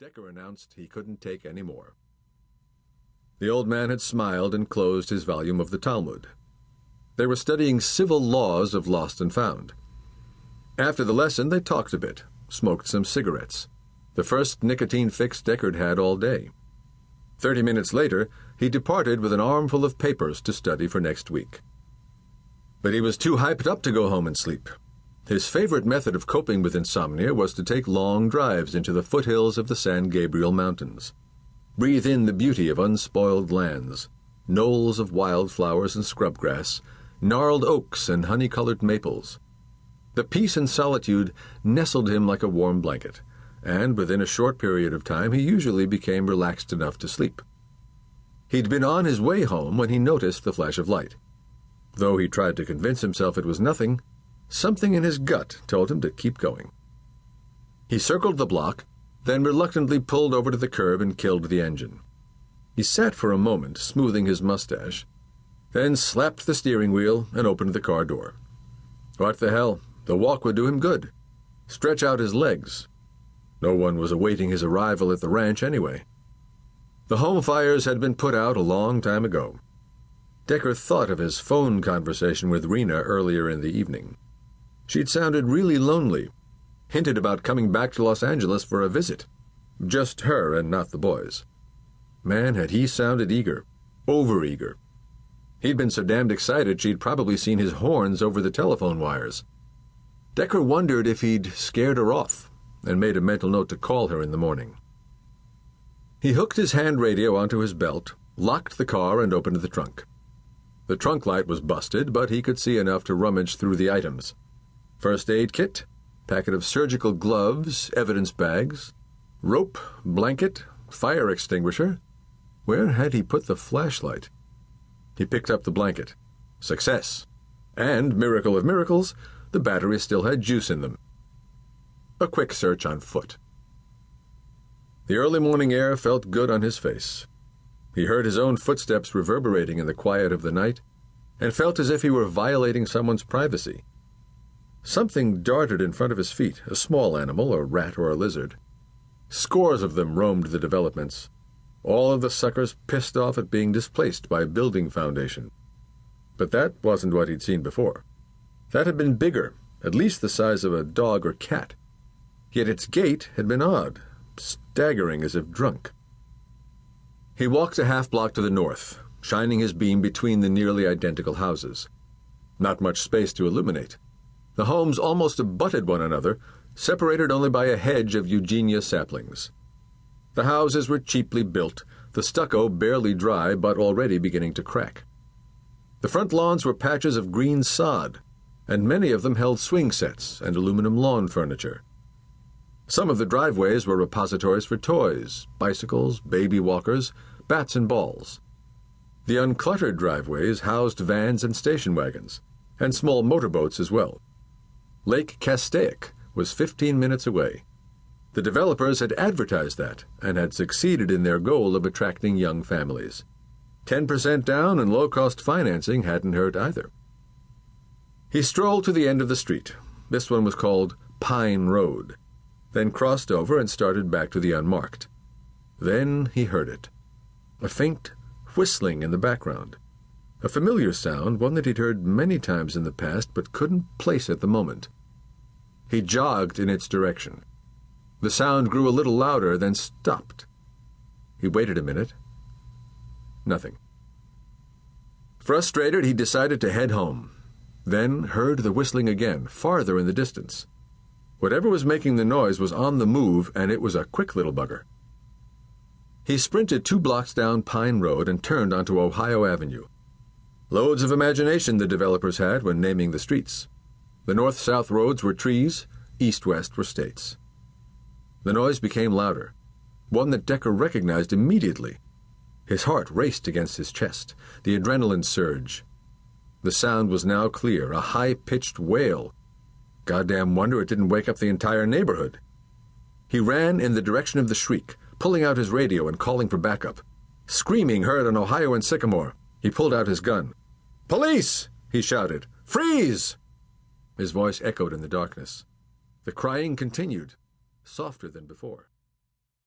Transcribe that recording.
Decker announced he couldn't take any more. The old man had smiled and closed his volume of the Talmud. They were studying civil laws of lost and found. After the lesson, they talked a bit, smoked some cigarettes, the first nicotine fix Decker had all day. Thirty minutes later, he departed with an armful of papers to study for next week. But he was too hyped up to go home and sleep. His favorite method of coping with insomnia was to take long drives into the foothills of the San Gabriel Mountains. Breathe in the beauty of unspoiled lands, knolls of wildflowers and scrubgrass, gnarled oaks and honey colored maples. The peace and solitude nestled him like a warm blanket, and within a short period of time he usually became relaxed enough to sleep. He'd been on his way home when he noticed the flash of light. Though he tried to convince himself it was nothing, Something in his gut told him to keep going. He circled the block, then reluctantly pulled over to the curb and killed the engine. He sat for a moment, smoothing his mustache, then slapped the steering wheel and opened the car door. What the hell? The walk would do him good. Stretch out his legs. No one was awaiting his arrival at the ranch anyway. The home fires had been put out a long time ago. Decker thought of his phone conversation with Rina earlier in the evening. She'd sounded really lonely, hinted about coming back to Los Angeles for a visit. Just her and not the boys. Man, had he sounded eager. Over-eager. He'd been so damned excited she'd probably seen his horns over the telephone wires. Decker wondered if he'd scared her off, and made a mental note to call her in the morning. He hooked his hand radio onto his belt, locked the car, and opened the trunk. The trunk light was busted, but he could see enough to rummage through the items. First aid kit, packet of surgical gloves, evidence bags, rope, blanket, fire extinguisher. Where had he put the flashlight? He picked up the blanket. Success. And, miracle of miracles, the batteries still had juice in them. A quick search on foot. The early morning air felt good on his face. He heard his own footsteps reverberating in the quiet of the night, and felt as if he were violating someone's privacy. Something darted in front of his feet, a small animal, a rat or a lizard. Scores of them roamed the developments, all of the suckers pissed off at being displaced by building foundation. But that wasn't what he'd seen before. That had been bigger, at least the size of a dog or cat. Yet its gait had been odd, staggering as if drunk. He walked a half block to the north, shining his beam between the nearly identical houses. Not much space to illuminate. The homes almost abutted one another, separated only by a hedge of eugenia saplings. The houses were cheaply built, the stucco barely dry but already beginning to crack. The front lawns were patches of green sod, and many of them held swing sets and aluminum lawn furniture. Some of the driveways were repositories for toys, bicycles, baby walkers, bats, and balls. The uncluttered driveways housed vans and station wagons, and small motorboats as well. Lake Castaic was 15 minutes away. The developers had advertised that and had succeeded in their goal of attracting young families. 10% down and low cost financing hadn't hurt either. He strolled to the end of the street. This one was called Pine Road, then crossed over and started back to the unmarked. Then he heard it a faint whistling in the background. A familiar sound, one that he'd heard many times in the past but couldn't place at the moment. He jogged in its direction. The sound grew a little louder, then stopped. He waited a minute. Nothing. Frustrated, he decided to head home, then heard the whistling again, farther in the distance. Whatever was making the noise was on the move, and it was a quick little bugger. He sprinted two blocks down Pine Road and turned onto Ohio Avenue. Loads of imagination the developers had when naming the streets. The north south roads were trees, east west were states. The noise became louder, one that Decker recognized immediately. His heart raced against his chest, the adrenaline surge. The sound was now clear, a high pitched wail. Goddamn wonder it didn't wake up the entire neighborhood. He ran in the direction of the shriek, pulling out his radio and calling for backup. Screaming heard on Ohio and Sycamore. He pulled out his gun. Police! he shouted. Freeze! His voice echoed in the darkness. The crying continued, softer than before.